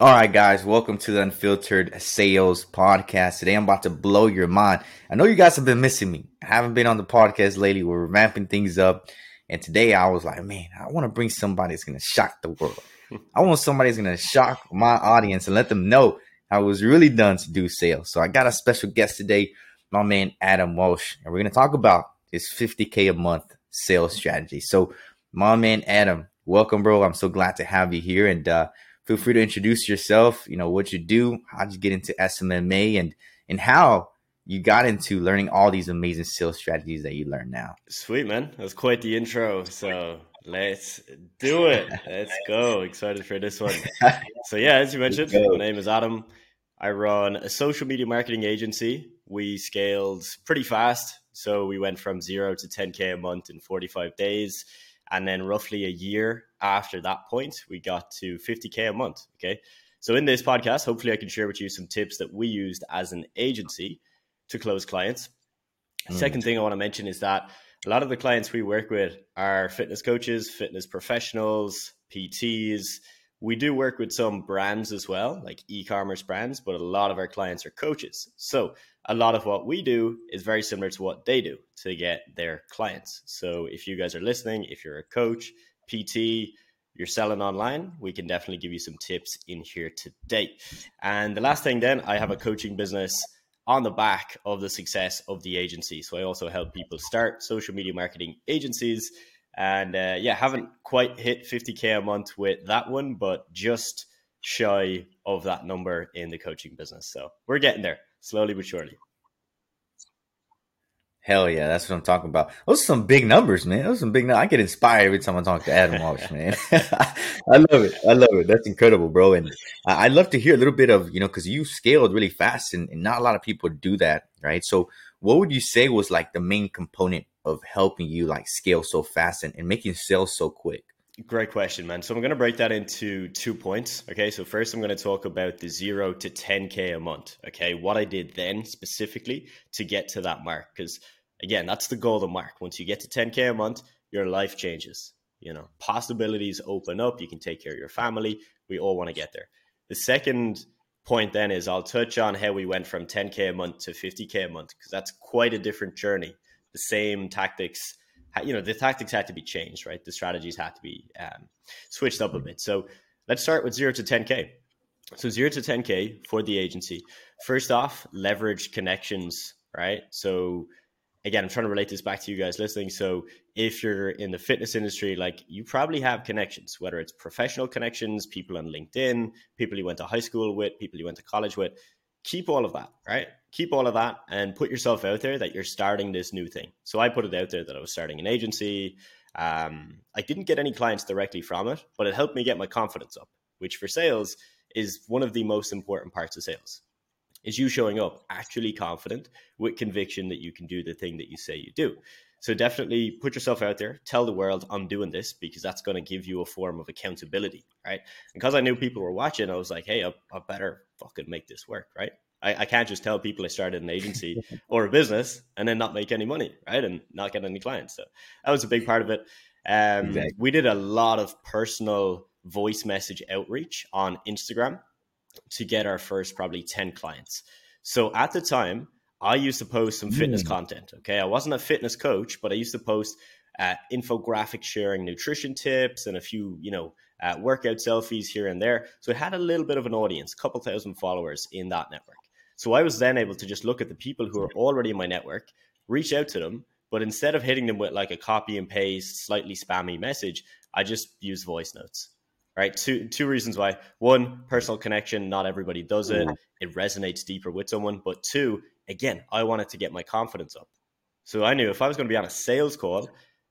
All right, guys, welcome to the Unfiltered Sales Podcast. Today I'm about to blow your mind. I know you guys have been missing me. I haven't been on the podcast lately. We're ramping things up. And today I was like, man, I want to bring somebody that's going to shock the world. I want somebody that's going to shock my audience and let them know it was really done to do sales. So I got a special guest today, my man Adam Walsh, and we're going to talk about his 50K a month sales strategy. So, my man Adam, welcome, bro. I'm so glad to have you here. And, uh, feel free to introduce yourself. You know what you do, how'd you get into SMMA, and and how you got into learning all these amazing sales strategies that you learn now. Sweet man, that was quite the intro. So let's do it. Let's go. Excited for this one. So yeah, as you mentioned, my name is Adam. I run a social media marketing agency. We scaled pretty fast. So we went from zero to 10K a month in 45 days. And then roughly a year after that point, we got to 50K a month. Okay. So in this podcast, hopefully I can share with you some tips that we used as an agency to close clients. Mm. Second thing I want to mention is that a lot of the clients we work with are fitness coaches, fitness professionals, PTs. We do work with some brands as well, like e commerce brands, but a lot of our clients are coaches. So a lot of what we do is very similar to what they do to get their clients. So if you guys are listening, if you're a coach, PT, you're selling online, we can definitely give you some tips in here today. And the last thing, then, I have a coaching business on the back of the success of the agency. So I also help people start social media marketing agencies. And uh, yeah, haven't quite hit 50K a month with that one, but just shy of that number in the coaching business. So we're getting there slowly but surely. Hell yeah, that's what I'm talking about. Those are some big numbers, man. Those are some big. numbers. I get inspired every time I talk to Adam Walsh, man. I love it. I love it. That's incredible, bro. And I'd love to hear a little bit of you know because you scaled really fast, and, and not a lot of people do that, right? So, what would you say was like the main component of helping you like scale so fast and, and making sales so quick? Great question, man. So I'm going to break that into two points. Okay. So first, I'm going to talk about the zero to 10K a month. Okay. What I did then specifically to get to that mark. Because again, that's the the mark. Once you get to 10K a month, your life changes. You know, possibilities open up. You can take care of your family. We all want to get there. The second point then is I'll touch on how we went from 10K a month to 50K a month because that's quite a different journey. The same tactics you know the tactics had to be changed, right? The strategies had to be um, switched up a bit. So let's start with zero to 10k. So zero to 10k for the agency. First off, leverage connections, right? So again, I'm trying to relate this back to you guys listening. So if you're in the fitness industry, like you probably have connections, whether it's professional connections, people on LinkedIn, people you went to high school with, people you went to college with. Keep all of that, right? Keep all of that and put yourself out there that you're starting this new thing. So I put it out there that I was starting an agency. Um, I didn't get any clients directly from it, but it helped me get my confidence up, which for sales is one of the most important parts of sales. Is you showing up actually confident with conviction that you can do the thing that you say you do. So definitely put yourself out there, tell the world I'm doing this because that's going to give you a form of accountability, right? Because I knew people were watching, I was like, hey, I, I better fucking make this work, right? I, I can't just tell people I started an agency or a business and then not make any money, right? And not get any clients. So that was a big part of it. Um, exactly. We did a lot of personal voice message outreach on Instagram to get our first probably 10 clients. So at the time, I used to post some fitness mm. content. Okay. I wasn't a fitness coach, but I used to post uh, infographic sharing nutrition tips and a few, you know, uh, workout selfies here and there. So it had a little bit of an audience, a couple thousand followers in that network. So I was then able to just look at the people who are already in my network, reach out to them, but instead of hitting them with like a copy and paste, slightly spammy message, I just use voice notes. Right. Two two reasons why. One, personal connection. Not everybody does it. It resonates deeper with someone. But two, again, I wanted to get my confidence up. So I knew if I was going to be on a sales call,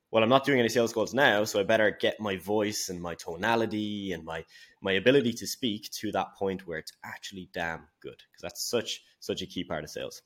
well, I'm not doing any sales calls now, so I better get my voice and my tonality and my my ability to speak to that point where it's actually damn good because that's such such a key part of sales.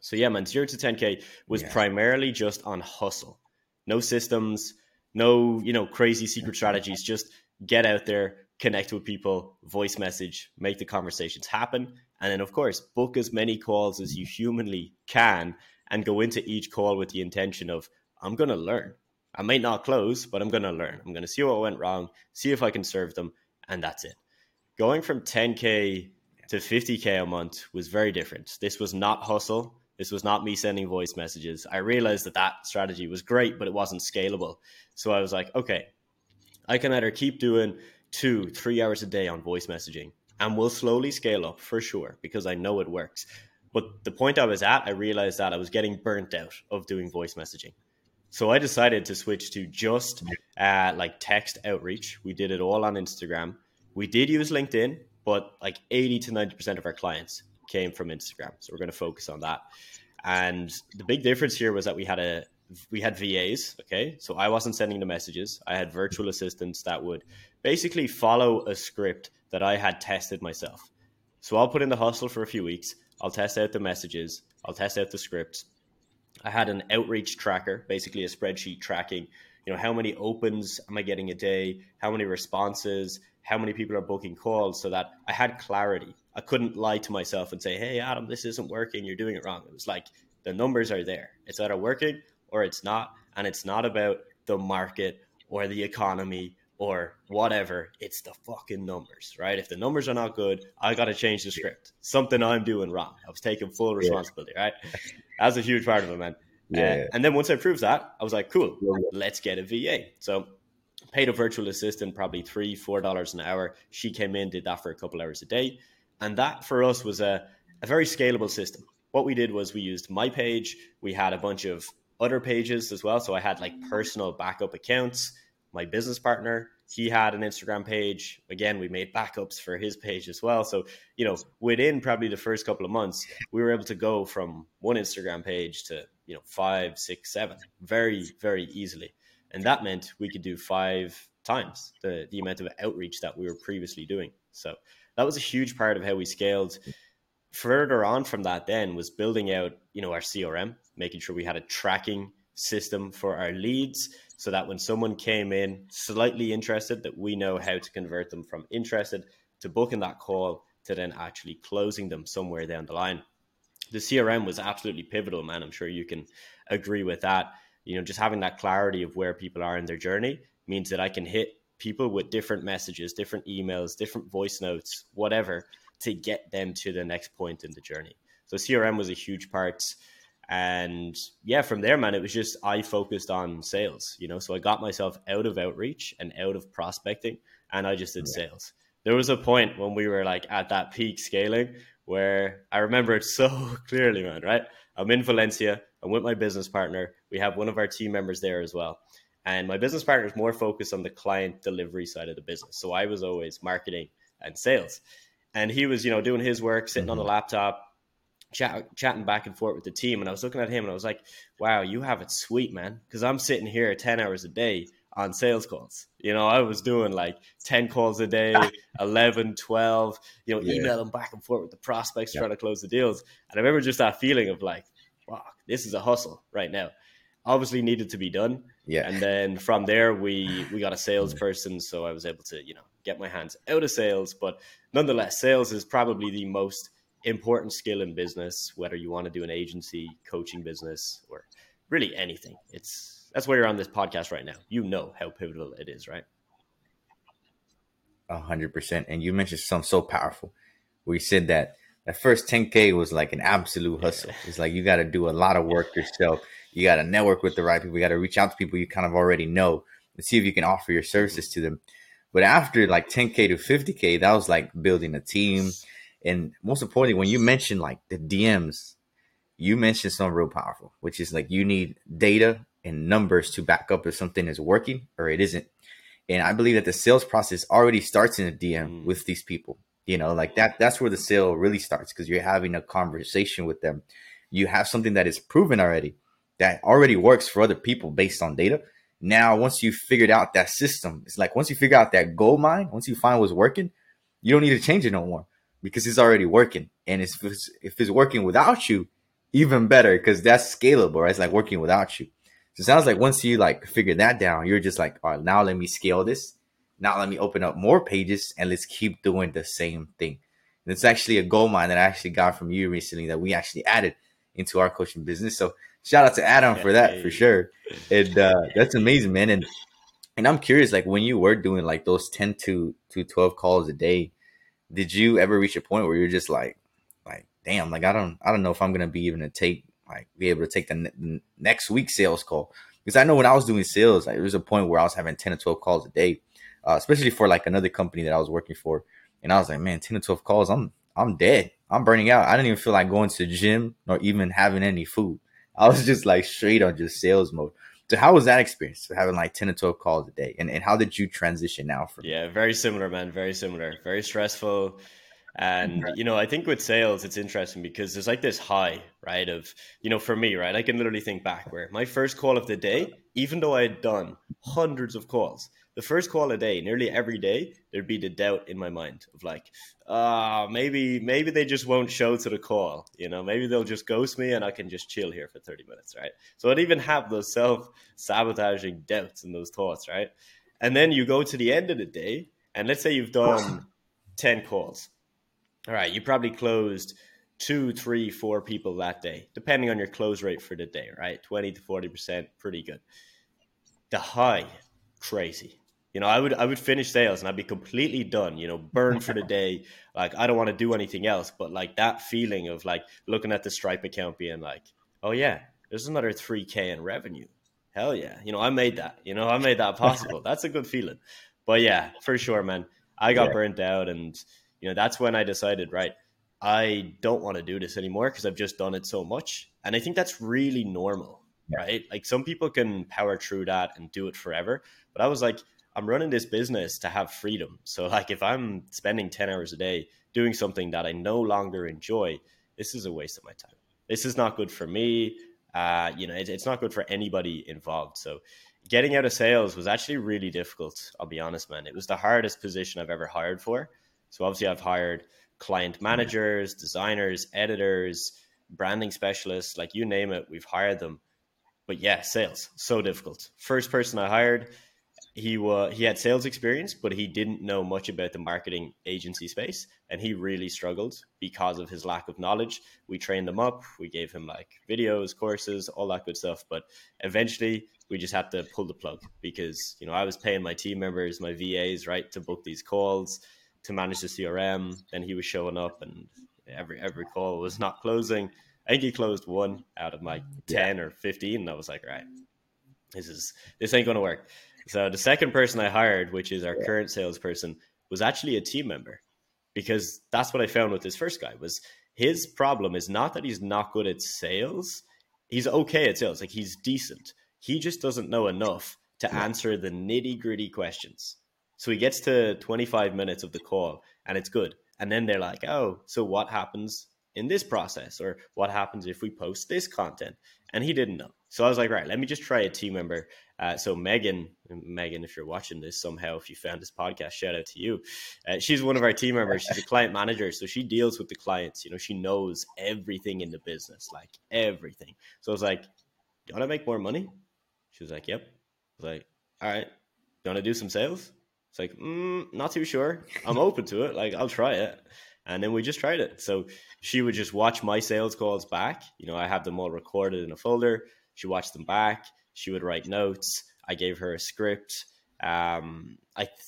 So yeah, man, zero to 10k was yeah. primarily just on hustle, no systems, no you know crazy secret strategies. Just get out there, connect with people, voice message, make the conversations happen, and then of course book as many calls as you humanly can, and go into each call with the intention of I'm going to learn. I might not close, but I'm going to learn. I'm going to see what went wrong, see if I can serve them, and that's it. going from 10k to 50k a month was very different. This was not hustle. This was not me sending voice messages. I realized that that strategy was great, but it wasn't scalable. So I was like, okay, I can either keep doing two, three hours a day on voice messaging, and we'll slowly scale up for sure because I know it works. But the point I was at, I realized that I was getting burnt out of doing voice messaging. So I decided to switch to just uh, like text outreach. We did it all on Instagram. We did use LinkedIn, but like 80 to 90% of our clients came from Instagram. So we're going to focus on that. And the big difference here was that we had a we had VAs, okay? So I wasn't sending the messages. I had virtual assistants that would basically follow a script that I had tested myself. So I'll put in the hustle for a few weeks. I'll test out the messages. I'll test out the scripts. I had an outreach tracker, basically a spreadsheet tracking, you know, how many opens am I getting a day? How many responses? How many people are booking calls so that I had clarity. I couldn't lie to myself and say, Hey, Adam, this isn't working. You're doing it wrong. It was like the numbers are there. It's either working or it's not. And it's not about the market or the economy or whatever. It's the fucking numbers, right? If the numbers are not good, I got to change the script. Something I'm doing wrong. I was taking full responsibility, yeah. right? That's a huge part of it, man. Yeah. Uh, and then once I proved that, I was like, cool, let's get a VA. So paid a virtual assistant probably three, four dollars an hour. She came in, did that for a couple hours a day. And that for us was a, a very scalable system. What we did was we used my page, we had a bunch of other pages as well. So I had like personal backup accounts my business partner he had an instagram page. Again we made backups for his page as well. So you know within probably the first couple of months we were able to go from one instagram page to you know five six seven very very easily. And that meant we could do five times the, the amount of outreach that we were previously doing. So that was a huge part of how we scaled. Further on from that then was building out you know our crm making sure we had a tracking system for our leads so that when someone came in slightly interested that we know how to convert them from interested to booking that call to then actually closing them somewhere down the line. The crm was absolutely pivotal man. I'm sure you can agree with that. You know just having that clarity of where people are in their journey means that i can hit people with different messages different emails different voice notes whatever to get them to the next point in the journey. So crm was a huge part and yeah, from there, man, it was just I focused on sales, you know. So I got myself out of outreach and out of prospecting, and I just did yeah. sales. There was a point when we were like at that peak scaling where I remember it so clearly, man. Right, I'm in Valencia. I'm with my business partner. We have one of our team members there as well. And my business partner is more focused on the client delivery side of the business. So I was always marketing and sales. And he was, you know, doing his work, sitting mm-hmm. on the laptop, chat, chatting back and forth with the team, and I was looking at him and I was like, "Wow, you have it sweet, man." Because I'm sitting here ten hours a day on sales calls. You know, I was doing like 10 calls a day, 11, 12, you know, yeah. emailing back and forth with the prospects yeah. trying to close the deals. And I remember just that feeling of like, wow, this is a hustle right now. Obviously needed to be done. Yeah. And then from there we we got a salesperson. So I was able to, you know, get my hands out of sales. But nonetheless, sales is probably the most important skill in business, whether you want to do an agency, coaching business, or really anything. It's that's why you're on this podcast right now. You know how pivotal it is, right? A hundred percent. And you mentioned something so powerful where you said that that first 10K was like an absolute hustle. It's like you got to do a lot of work yourself. You got to network with the right people. You got to reach out to people you kind of already know and see if you can offer your services to them. But after like 10K to 50K, that was like building a team, and most importantly, when you mention like the DMs, you mentioned something real powerful, which is like you need data and numbers to back up if something is working or it isn't. And I believe that the sales process already starts in a DM mm. with these people. You know, like that that's where the sale really starts because you're having a conversation with them. You have something that is proven already that already works for other people based on data. Now, once you figured out that system, it's like once you figure out that gold mine, once you find what's working, you don't need to change it no more because it's already working. And if it's, if it's working without you, even better because that's scalable, right? It's like working without you. So it sounds like once you like figure that down, you're just like, all right, now let me scale this. Now let me open up more pages and let's keep doing the same thing. And it's actually a goal mine that I actually got from you recently that we actually added into our coaching business. So shout out to Adam for that for sure. And uh, that's amazing, man. And and I'm curious, like when you were doing like those 10 to to 12 calls a day, did you ever reach a point where you're just like, like, damn, like I don't, I don't know if I'm gonna be even to take, like, be able to take the, ne- next week sales call because I know when I was doing sales, like, there was a point where I was having ten to twelve calls a day, uh, especially for like another company that I was working for, and I was like, man, ten to twelve calls, I'm, I'm dead, I'm burning out. I didn't even feel like going to the gym or even having any food. I was just like straight on just sales mode. So how was that experience having like 10 to 12 calls a day? And, and how did you transition now from Yeah, very similar, man. Very similar. Very stressful. And you know, I think with sales, it's interesting because there's like this high, right? Of you know, for me, right? I can literally think back where my first call of the day, even though I had done hundreds of calls, the first call a day, nearly every day, there'd be the doubt in my mind of like, ah, uh, maybe maybe they just won't show to the call. You know, maybe they'll just ghost me and I can just chill here for 30 minutes, right? So I'd even have those self sabotaging doubts and those thoughts, right? And then you go to the end of the day, and let's say you've done 10 calls all right, you probably closed two, three, four people that day, depending on your close rate for the day, right? 20 to 40%, pretty good. The high, crazy. You know, I would I would finish sales and I'd be completely done, you know, burned for the day. Like I don't want to do anything else. But like that feeling of like looking at the Stripe account being like, oh yeah, there's another 3K in revenue. Hell yeah. You know, I made that. You know, I made that possible. That's a good feeling. But yeah, for sure, man. I got yeah. burnt out and you know, that's when I decided, right, I don't want to do this anymore because I've just done it so much. And I think that's really normal, yeah. right? Like some people can power through that and do it forever. But I was like, I'm running this business to have freedom. So, like, if I'm spending 10 hours a day doing something that I no longer enjoy, this is a waste of my time. This is not good for me. Uh, you know, it, it's not good for anybody involved. So, getting out of sales was actually really difficult. I'll be honest, man. It was the hardest position I've ever hired for. So obviously, I've hired client managers, designers, editors, branding specialists, like you name it, we've hired them. But yeah, sales so difficult. First person I hired, he was he had sales experience, but he didn't know much about the marketing agency space, and he really struggled because of his lack of knowledge. We trained him up, we gave him like videos, courses, all that good stuff, but eventually we just had to pull the plug because you know I was paying my team members, my VAs, right, to book these calls to manage the CRM. Then he was showing up, and every every call was not closing. I think he closed one out of like ten yeah. or fifteen. And I was like, right, this is this ain't gonna work. So the second person I hired, which is our yeah. current salesperson, was actually a team member because that's what I found with this first guy was his problem is not that he's not good at sales. He's okay at sales, like he's decent. He just doesn't know enough to answer the nitty gritty questions. So he gets to 25 minutes of the call and it's good. And then they're like, oh, so what happens in this process? Or what happens if we post this content? And he didn't know. So I was like, right, let me just try a team member. Uh, so Megan, Megan, if you're watching this somehow, if you found this podcast, shout out to you. Uh, she's one of our team members. She's a client manager, so she deals with the clients. You know, she knows everything in the business, like everything. So I was like, "Do you want to make more money?" She was like, "Yep." I was like, "All right, do you want to do some sales?" It's like, mm, not too sure. I'm open to it. Like, I'll try it. And then we just tried it. So she would just watch my sales calls back. You know, I have them all recorded in a folder. She watched them back. She would write notes. I gave her a script. Um, I th-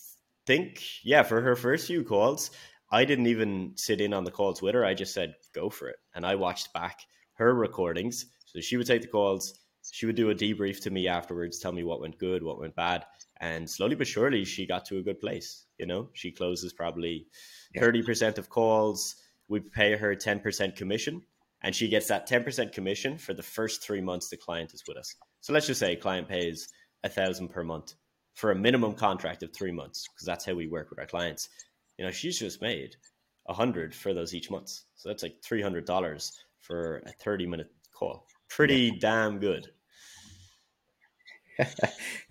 think, yeah, for her first few calls, I didn't even sit in on the calls with her. I just said, go for it. And I watched back her recordings. So she would take the calls. She would do a debrief to me afterwards, tell me what went good, what went bad and slowly but surely she got to a good place you know she closes probably yeah. 30% of calls we pay her 10% commission and she gets that 10% commission for the first three months the client is with us. So let's just say client pays a thousand per month for a minimum contract of three months because that's how we work with our clients. You know she's just made a hundred for those each month. So that's like $300 for a 30 minute call. Pretty yeah. damn good.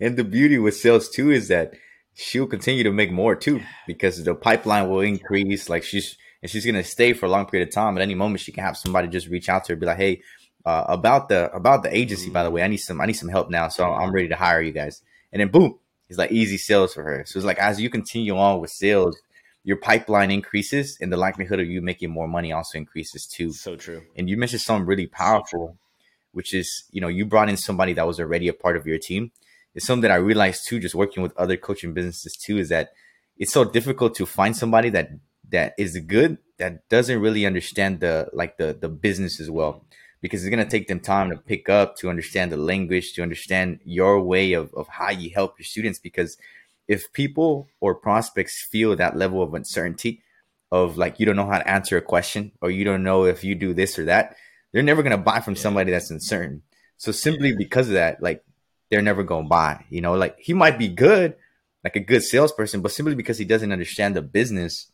And the beauty with sales too is that she'll continue to make more too because the pipeline will increase. Like she's and she's gonna stay for a long period of time. At any moment, she can have somebody just reach out to her, be like, "Hey, uh, about the about the agency, by the way, I need some I need some help now, so I'm ready to hire you guys." And then boom, it's like easy sales for her. So it's like as you continue on with sales, your pipeline increases, and the likelihood of you making more money also increases too. So true. And you mentioned something really powerful. So which is you know you brought in somebody that was already a part of your team. It's something that I realized too, just working with other coaching businesses too, is that it's so difficult to find somebody that that is good that doesn't really understand the like the the business as well. Because it's going to take them time to pick up to understand the language to understand your way of, of how you help your students. Because if people or prospects feel that level of uncertainty of like you don't know how to answer a question or you don't know if you do this or that they're never going to buy from somebody that's uncertain. So simply because of that like they're never going to buy you know? Like he might be good like a good salesperson but simply because he doesn't understand the business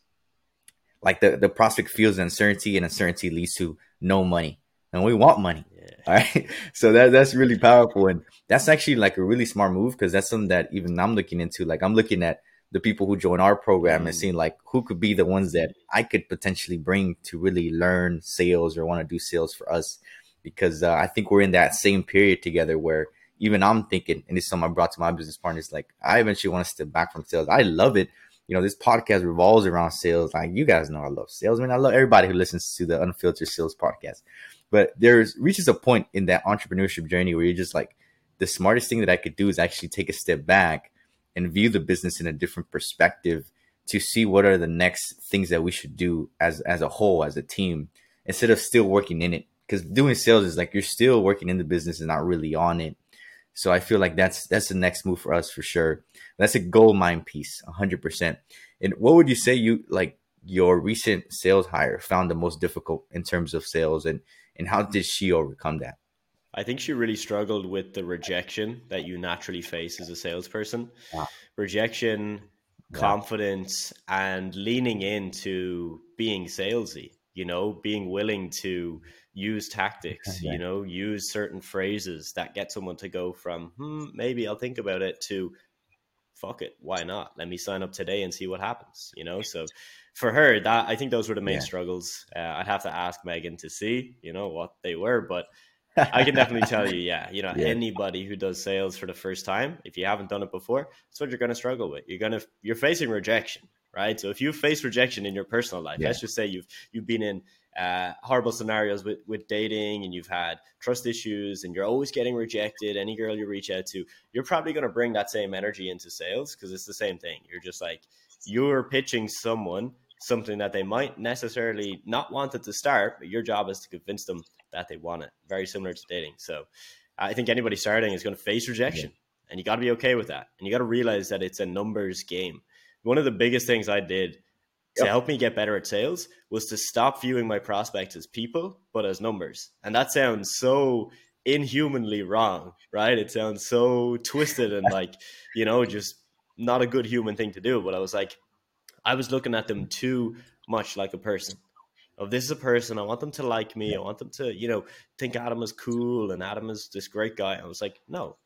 like the, the prospect feels uncertainty and uncertainty leads to no money. And we want money yeah. all right? So that that's really powerful and that's actually like a really smart move because that's something that even i'm looking into. Like i'm looking at the people who join our program mm. and seeing like who could be the ones that i could potentially bring to really learn sales or want to do sales for us. Because uh, i think we're in that same period together where even i'm thinking and this is something i brought to my business partners like i eventually want to step back from sales. I love it you know, this podcast revolves around sales. Like you guys know, I love sales. I mean, I love everybody who listens to the Unfiltered Sales podcast. But there's reaches a point in that entrepreneurship journey where you're just like, the smartest thing that I could do is actually take a step back and view the business in a different perspective to see what are the next things that we should do as as a whole, as a team, instead of still working in it. Because doing sales is like you're still working in the business and not really on it. So I feel like that's that's the next move for us for sure. That's a gold mine piece, hundred percent. And what would you say you like your recent sales hire found the most difficult in terms of sales, and and how did she overcome that? I think she really struggled with the rejection that you naturally face as a salesperson. Wow. Rejection, yeah. confidence, and leaning into being salesy. You know, being willing to use tactics, you know, use certain phrases that get someone to go from, hmm, maybe I'll think about it to fuck it, why not? Let me sign up today and see what happens, you know? So for her, that I think those were the main yeah. struggles. Uh, I'd have to ask Megan to see, you know, what they were, but I can definitely tell you, yeah, you know, yeah. anybody who does sales for the first time, if you haven't done it before, that's what you're going to struggle with. You're going to, you're facing rejection, right? So if you face rejection in your personal life, yeah. let's just say you've you've been in uh, horrible scenarios with with dating and you've had trust issues and you're always getting rejected. Any girl you reach out to, you're probably going to bring that same energy into sales because it's the same thing. You're just like you're pitching someone something that they might necessarily not want it to start, but your job is to convince them that they want it. Very similar to dating. So I think anybody starting is going to face rejection. Yeah. And you got to be okay with that. And you got to realize that it's a numbers game one of the biggest things I did to help me get better at sales was to stop viewing my prospects as people, but as numbers. And that sounds so inhumanly wrong, right? It sounds so twisted and like, you know, just not a good human thing to do. But I was like, I was looking at them too much like a person. Of this is a person, I want them to like me. I want them to, you know, think Adam is cool and Adam is this great guy. I was like, no,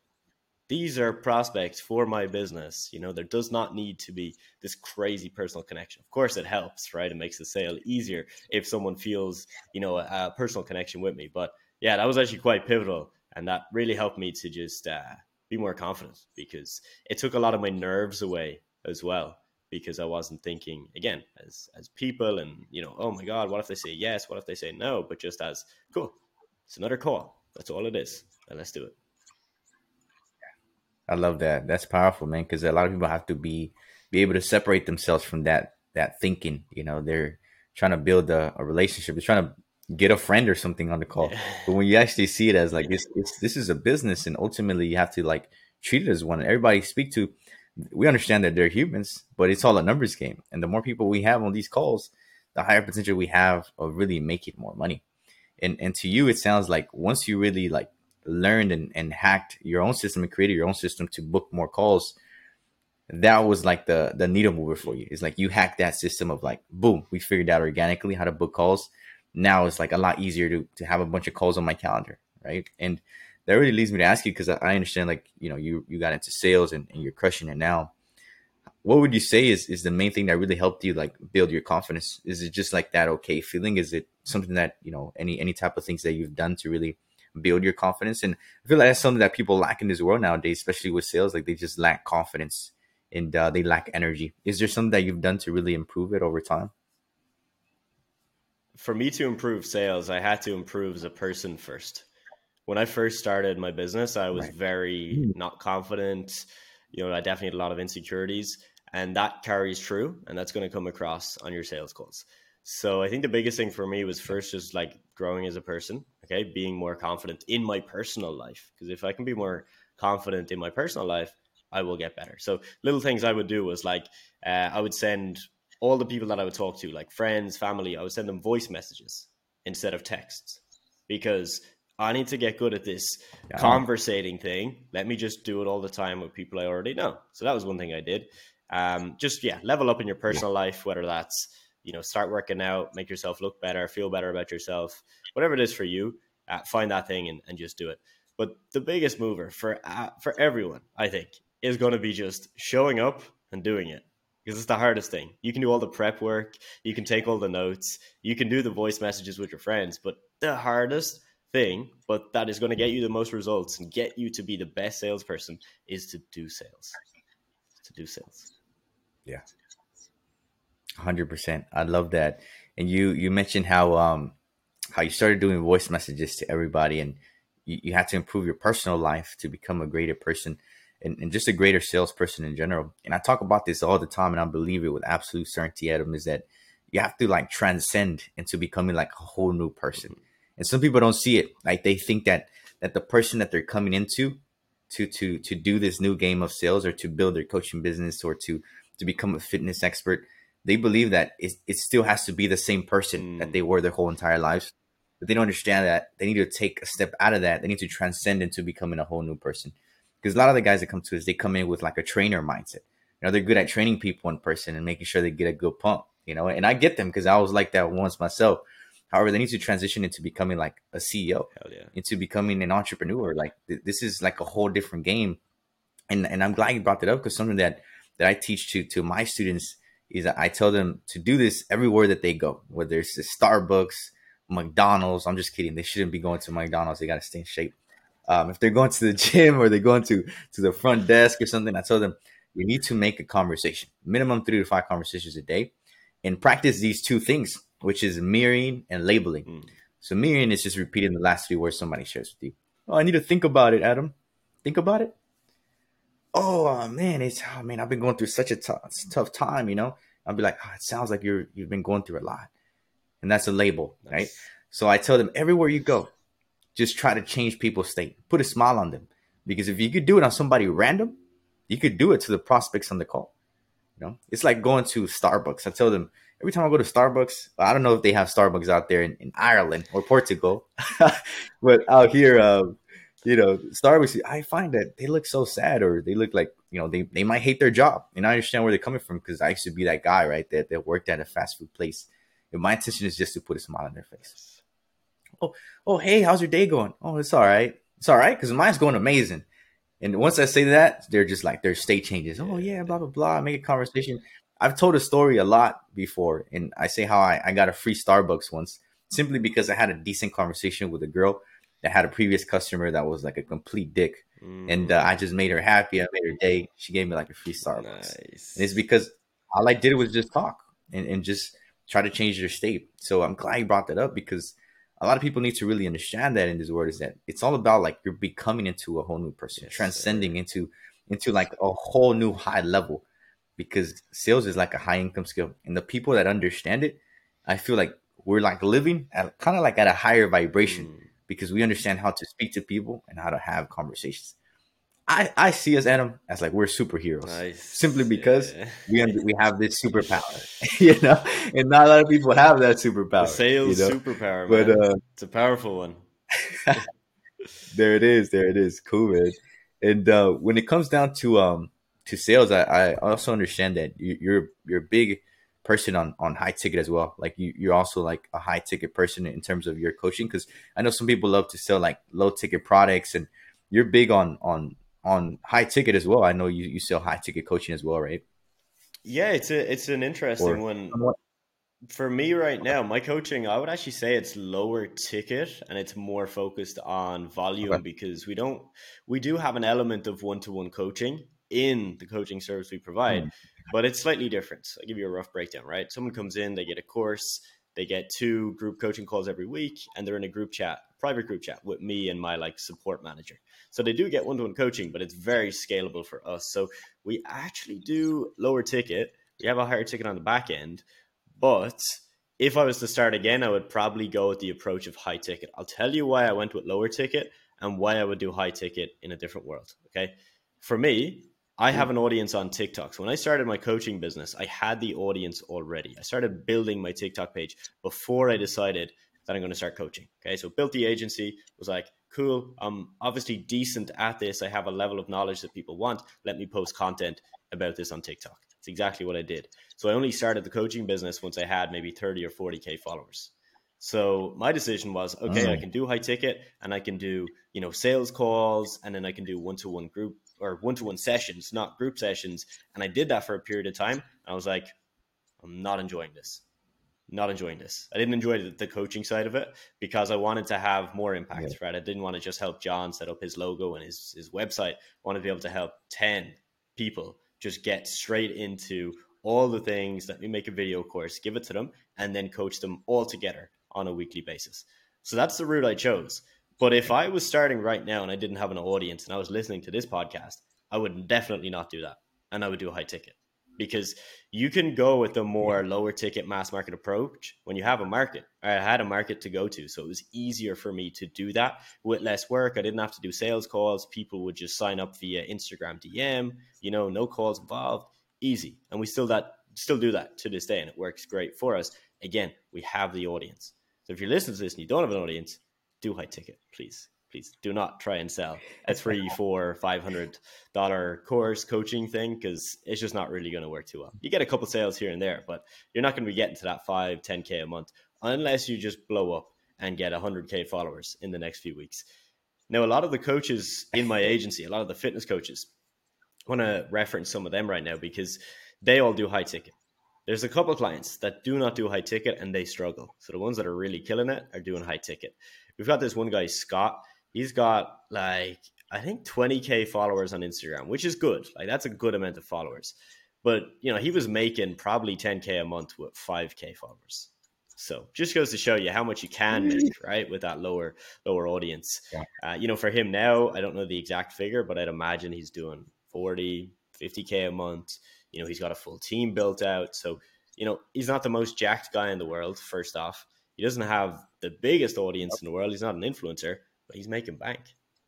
these are prospects for my business. You know, there does not need to be this crazy personal connection. Of course, it helps, right? It makes the sale easier if someone feels, you know, a, a personal connection with me. But yeah, that was actually quite pivotal. And that really helped me to just uh, be more confident because it took a lot of my nerves away as well because I wasn't thinking again as as people and you know oh my god what if they say yes what if they say no but just as cool it's another call that's all it is and let's do it I love that. That's powerful, man. Because a lot of people have to be be able to separate themselves from that that thinking. You know, they're trying to build a, a relationship. They're trying to get a friend or something on the call. But when you actually see it as like this, this is a business, and ultimately you have to like treat it as one. Everybody speak to, we understand that they're humans, but it's all a numbers game. And the more people we have on these calls, the higher potential we have of really making more money. And and to you, it sounds like once you really like learned and, and hacked your own system and created your own system to book more calls, that was like the the needle mover for you. It's like you hacked that system of like, boom, we figured out organically how to book calls. Now it's like a lot easier to to have a bunch of calls on my calendar, right? And that really leads me to ask you because I understand like you know you you got into sales and, and you're crushing it now. What would you say is is the main thing that really helped you like build your confidence? Is it just like that okay feeling? Is it something that you know any any type of things that you've done to really build your confidence. And I feel like that's something that people lack in this world nowadays, especially with sales. Like they just lack confidence and uh, they lack energy. Is there something that you've done to really improve it over time? For me to improve sales, I had to improve as a person first. When I first started my business, I was right. very hmm. not confident. You know, I definitely had a lot of insecurities. and that carries true and that's going to come across on your sales calls so i think the biggest thing for me was first just like growing as a person okay being more confident in my personal life because if i can be more confident in my personal life i will get better so little things i would do was like uh, i would send all the people that i would talk to like friends family i would send them voice messages instead of texts because I need to get good at this yeah. conversating thing. Let me just do it all the time with people I already know. So that was one thing I did. Um, just yeah, level up in your personal yeah. life, whether that's you know start working out, make yourself look better, feel better about yourself, whatever it is for you. Uh, find that thing and, and just do it. But the biggest mover for uh, for everyone, I think, is going to be just showing up and doing it because it's the hardest thing. You can do all the prep work, you can take all the notes, you can do the voice messages with your friends, but the hardest thing, but that is going to get you the most results and get you to be the best salesperson is to do sales. To do sales. Yeah. 100%. I love that. And you you mentioned how um how you started doing voice messages to everybody and you, you had to improve your personal life to become a greater person and, and just a greater salesperson in general. And I talk about this all the time and I believe it with absolute certainty, Adam, is that you have to like transcend into becoming like a whole new person. And some people don't see it like they think that that the person that they're coming into to to to do this new game of sales or to build their coaching business or to to become a fitness expert they believe that it, it still has to be the same person mm. that they were their whole entire lives but they don't understand that they need to take a step out of that they need to transcend into becoming a whole new person because a lot of the guys that come to us they come in with like a trainer mindset you know they're good at training people in person and making sure they get a good pump you know and i get them because i was like that once myself However, they need to transition into becoming like a CEO, yeah. into becoming an entrepreneur. Like th- this is like a whole different game. And and I'm glad you brought that up because something that that I teach to to my students is that I tell them to do this everywhere that they go, whether it's the Starbucks, McDonald's. I'm just kidding. They shouldn't be going to McDonald's. They got to stay in shape. Um, if they're going to the gym or they're going to to the front desk or something, I tell them you need to make a conversation, minimum three to five conversations a day, and practice these two things which is mirroring and labeling. Mm. So mirroring is just repeating the last three words somebody shares with you. Oh, I need to think about it, Adam. Think about it. Oh uh, man, it's oh man, I've been going through such a t- tough time, you know. I'll be like, oh, it sounds like you're you've been going through a lot, and that's a label, nice. right? So I tell them everywhere you go, just try to change people's state, put a smile on them, because if you could do it on somebody random, you could do it to the prospects on the call. You know, it's like going to Starbucks. I tell them every time I go to Starbucks, I don't know if they have Starbucks out there in, in Ireland or Portugal, but out here, uh, you know, Starbucks, I find that they look so sad or they look like, you know, they, they might hate their job. And I understand where they're coming from because I used to be that guy, right? That, that worked at a fast food place. And my intention is just to put a smile on their face. Oh, oh, hey, how's your day going? Oh, it's all right. It's all right because mine's going amazing. And once I say that, they're just like their state changes. Oh yeah, blah blah blah. I Make a conversation. I've told a story a lot before, and I say how I, I got a free Starbucks once simply because I had a decent conversation with a girl that had a previous customer that was like a complete dick, mm. and uh, I just made her happy. I made her day. She gave me like a free Starbucks, nice. and it's because all I did was just talk and, and just try to change their state. So I'm glad you brought that up because a lot of people need to really understand that in this world is that it's all about like you're becoming into a whole new person, yes, transcending sir. into into like a whole new high level because sales is like a high income skill and the people that understand it i feel like we're like living at kind of like at a higher vibration mm. Because we understand how to speak to people and how to have conversations i i see us adam as like we're superheroes nice. simply because yeah. we under, we have this superpower you know and not a lot of people have that superpower the sales you know? superpower but man. uh it's a powerful one there it is there it is cool man and uh when it comes down to um to sales, I, I also understand that you, you're you're big person on on high ticket as well. Like you, you're also like a high ticket person in terms of your coaching because I know some people love to sell like low ticket products, and you're big on on on high ticket as well. I know you you sell high ticket coaching as well, right? Yeah, it's a it's an interesting or, one. For me right now, my coaching, I would actually say it's lower ticket and it's more focused on volume okay. because we don't we do have an element of one to one coaching in the coaching service we provide, mm. But it's slightly different. I'll give you a rough breakdown, right? Someone comes in, they get a course, they get two group coaching calls every week, and they're in a group chat private group chat with me and my like support manager. So they do get one to one coaching, but it's very scalable for us. So we actually do lower ticket. We have a higher ticket on the back end, but if I was to start again, I would probably go with the approach of high ticket. I'll tell you why I went with lower ticket and why I would do high ticket in a different world. Okay. For me, I have an audience on TikTok. So when I started my coaching business, I had the audience already. I started building my TikTok page before I decided that I'm going to start coaching. Okay. So built the agency, was like, cool, I'm obviously decent at this. I have a level of knowledge that people want. Let me post content about this on TikTok. It's exactly what I did. So I only started the coaching business once I had maybe 30 or 40K followers. So my decision was, okay, mm. I can do high ticket and I can do, you know, sales calls and then I can do one-to-one group or one-to-one sessions, not group sessions. And I did that for a period of time. I was like, I'm not enjoying this. Not enjoying this. I didn't enjoy the, coaching side of it because I wanted to have more impact, yeah. right? I didn't want to just help John set up his logo and his, his website. I wanted to be able to help 10 people just get straight into all the things that we make a video course, give it to them, and then coach them all together on a weekly basis. So that's the route I chose. But if I was starting right now and I didn't have an audience and I was listening to this podcast, I would definitely not do that. And I would do a high ticket because you can go with a more lower ticket mass market approach when you have a market. I had a market to go to, so it was easier for me to do that with less work. I didn't have to do sales calls. People would just sign up via Instagram DM, you know, no calls involved, easy. And we still that still do that to this day and it works great for us. Again, we have the audience. So if you're listening to this and you don't have an audience, do high ticket, please. Please do not try and sell a three, four, five hundred dollar course coaching thing because it's just not really going to work too well. You get a couple sales here and there, but you're not going to be getting to that five, 10k a month unless you just blow up and get 100k followers in the next few weeks. Now, a lot of the coaches in my agency, a lot of the fitness coaches, I want to reference some of them right now because they all do high ticket. There's a couple clients that do not do high ticket and they struggle. So the ones that are really killing it are doing high ticket. We've got this one guy, Scott. He's got like I think 20k followers on Instagram, which is good. Like that's a good amount of followers. But you know, he was making probably 10k a month with 5k followers. So just goes to show you how much you can make, right, with that lower lower audience. Yeah. Uh, you know, for him now, I don't know the exact figure, but I'd imagine he's doing 40, 50k a month. You know, he's got a full team built out. So, you know, he's not the most jacked guy in the world, first off. He doesn't have the biggest audience in the world. He's not an influencer, but he's making bank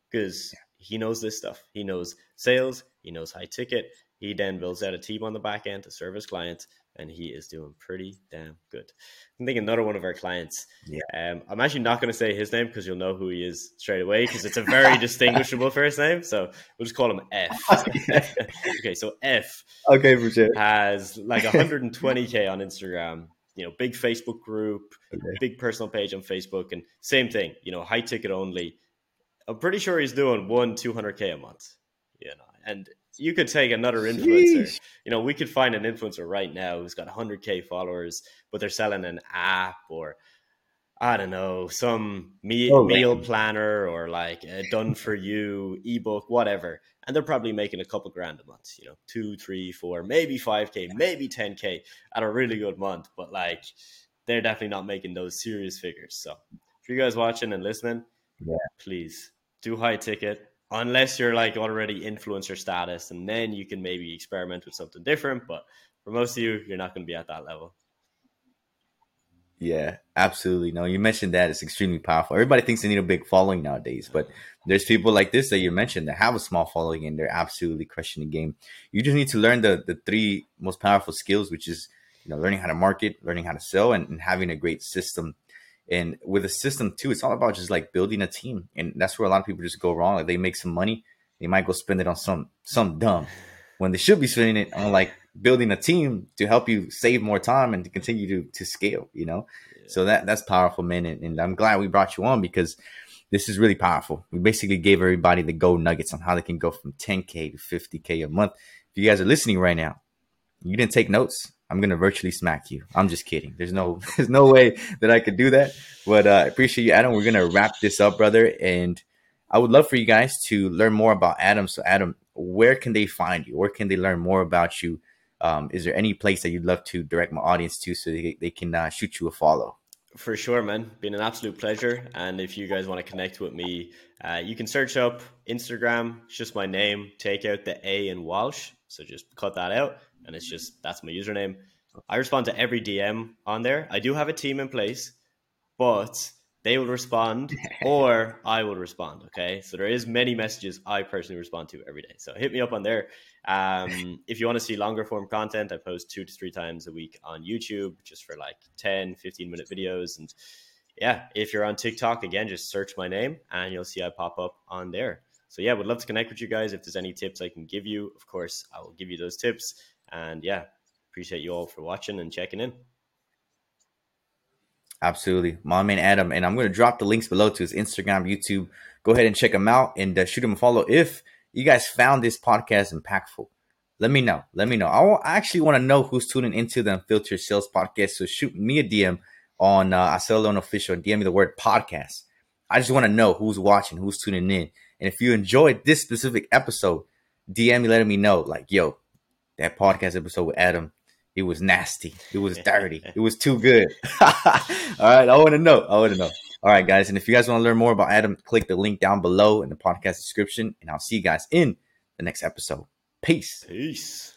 because he knows this stuff. He knows sales, he knows high ticket. He then builds out a team on the back end to serve his clients and he is doing pretty damn good. I think another one of our clients. Yeah. Um, I'm actually not going to say his name because you'll know who he is straight away because it's a very distinguishable first name. So we'll just call him F. okay, so F. Okay, for sure. Has like 120k on Instagram. You know, big Facebook group, okay. big personal page on Facebook, and same thing. You know, high ticket only. I'm pretty sure he's doing one 200k a month. You know, and you could take another influencer. Sheesh. You know, we could find an influencer right now who's got 100k followers, but they're selling an app or I don't know, some me- oh, meal planner or like a done for you ebook, whatever. And they're probably making a couple grand a month, you know, two, three, four, maybe 5K, maybe 10K at a really good month. But like, they're definitely not making those serious figures. So if you guys watching and listening, yeah. please do high ticket, unless you're like already influencer status, and then you can maybe experiment with something different. But for most of you, you're not going to be at that level. Yeah, absolutely. No, you mentioned that it's extremely powerful. Everybody thinks they need a big following nowadays, but there's people like this that you mentioned that have a small following and they're absolutely crushing the game. You just need to learn the the three most powerful skills, which is you know learning how to market, learning how to sell, and, and having a great system and with a system too, it's all about just like building a team. And that's where a lot of people just go wrong. Like they make some money, they might go spend it on some some dumb when they should be spending it on like building a team to help you save more time and to continue to to scale, you know? Yeah. So that that's powerful, man. And, and I'm glad we brought you on because this is really powerful. We basically gave everybody the gold nuggets on how they can go from 10K to 50K a month. If you guys are listening right now, you didn't take notes, I'm gonna virtually smack you. I'm just kidding. There's no there's no way that I could do that. But uh, I appreciate you, Adam. We're gonna wrap this up, brother. And I would love for you guys to learn more about Adam. So, Adam, where can they find you? Where can they learn more about you? Um, is there any place that you'd love to direct my audience to so they, they can uh, shoot you a follow? For sure, man. Been an absolute pleasure. And if you guys want to connect with me, uh, you can search up Instagram. It's just my name. Take out the A in Walsh. So just cut that out. And it's just, that's my username. I respond to every DM on there. I do have a team in place, but they will respond or I will respond. Okay. So there is many messages I personally respond to every day. So hit me up on there. Um, if you want to see longer form content, I post two to three times a week on YouTube just for like 10, 15 minute videos. And yeah, if you're on TikTok, again, just search my name and you'll see I pop up on there. So yeah, would love to connect with you guys. If there's any tips I can give you, of course, I will give you those tips. And yeah, appreciate you all for watching and checking in. Absolutely. My man Adam. And I'm going to drop the links below to his Instagram, YouTube. Go ahead and check him out and uh, shoot him a follow. If you guys found this podcast impactful, let me know. Let me know. I, actually want to know who's tuning into the Unfiltered Sales Podcast. So shoot me a DM on uh, Assael Official and DM me the word podcast. I just want to know who's watching, who's tuning in. And if you enjoyed this specific episode, DM me letting me know, like, yo, that podcast episode with Adam it was nasty. It was dirty. it was too good. All right. I want to know. I want to know. All right, guys. And if you guys want to learn more about Adam, click the link down below in the podcast description. And I'll see you guys in the next episode. Peace. Peace.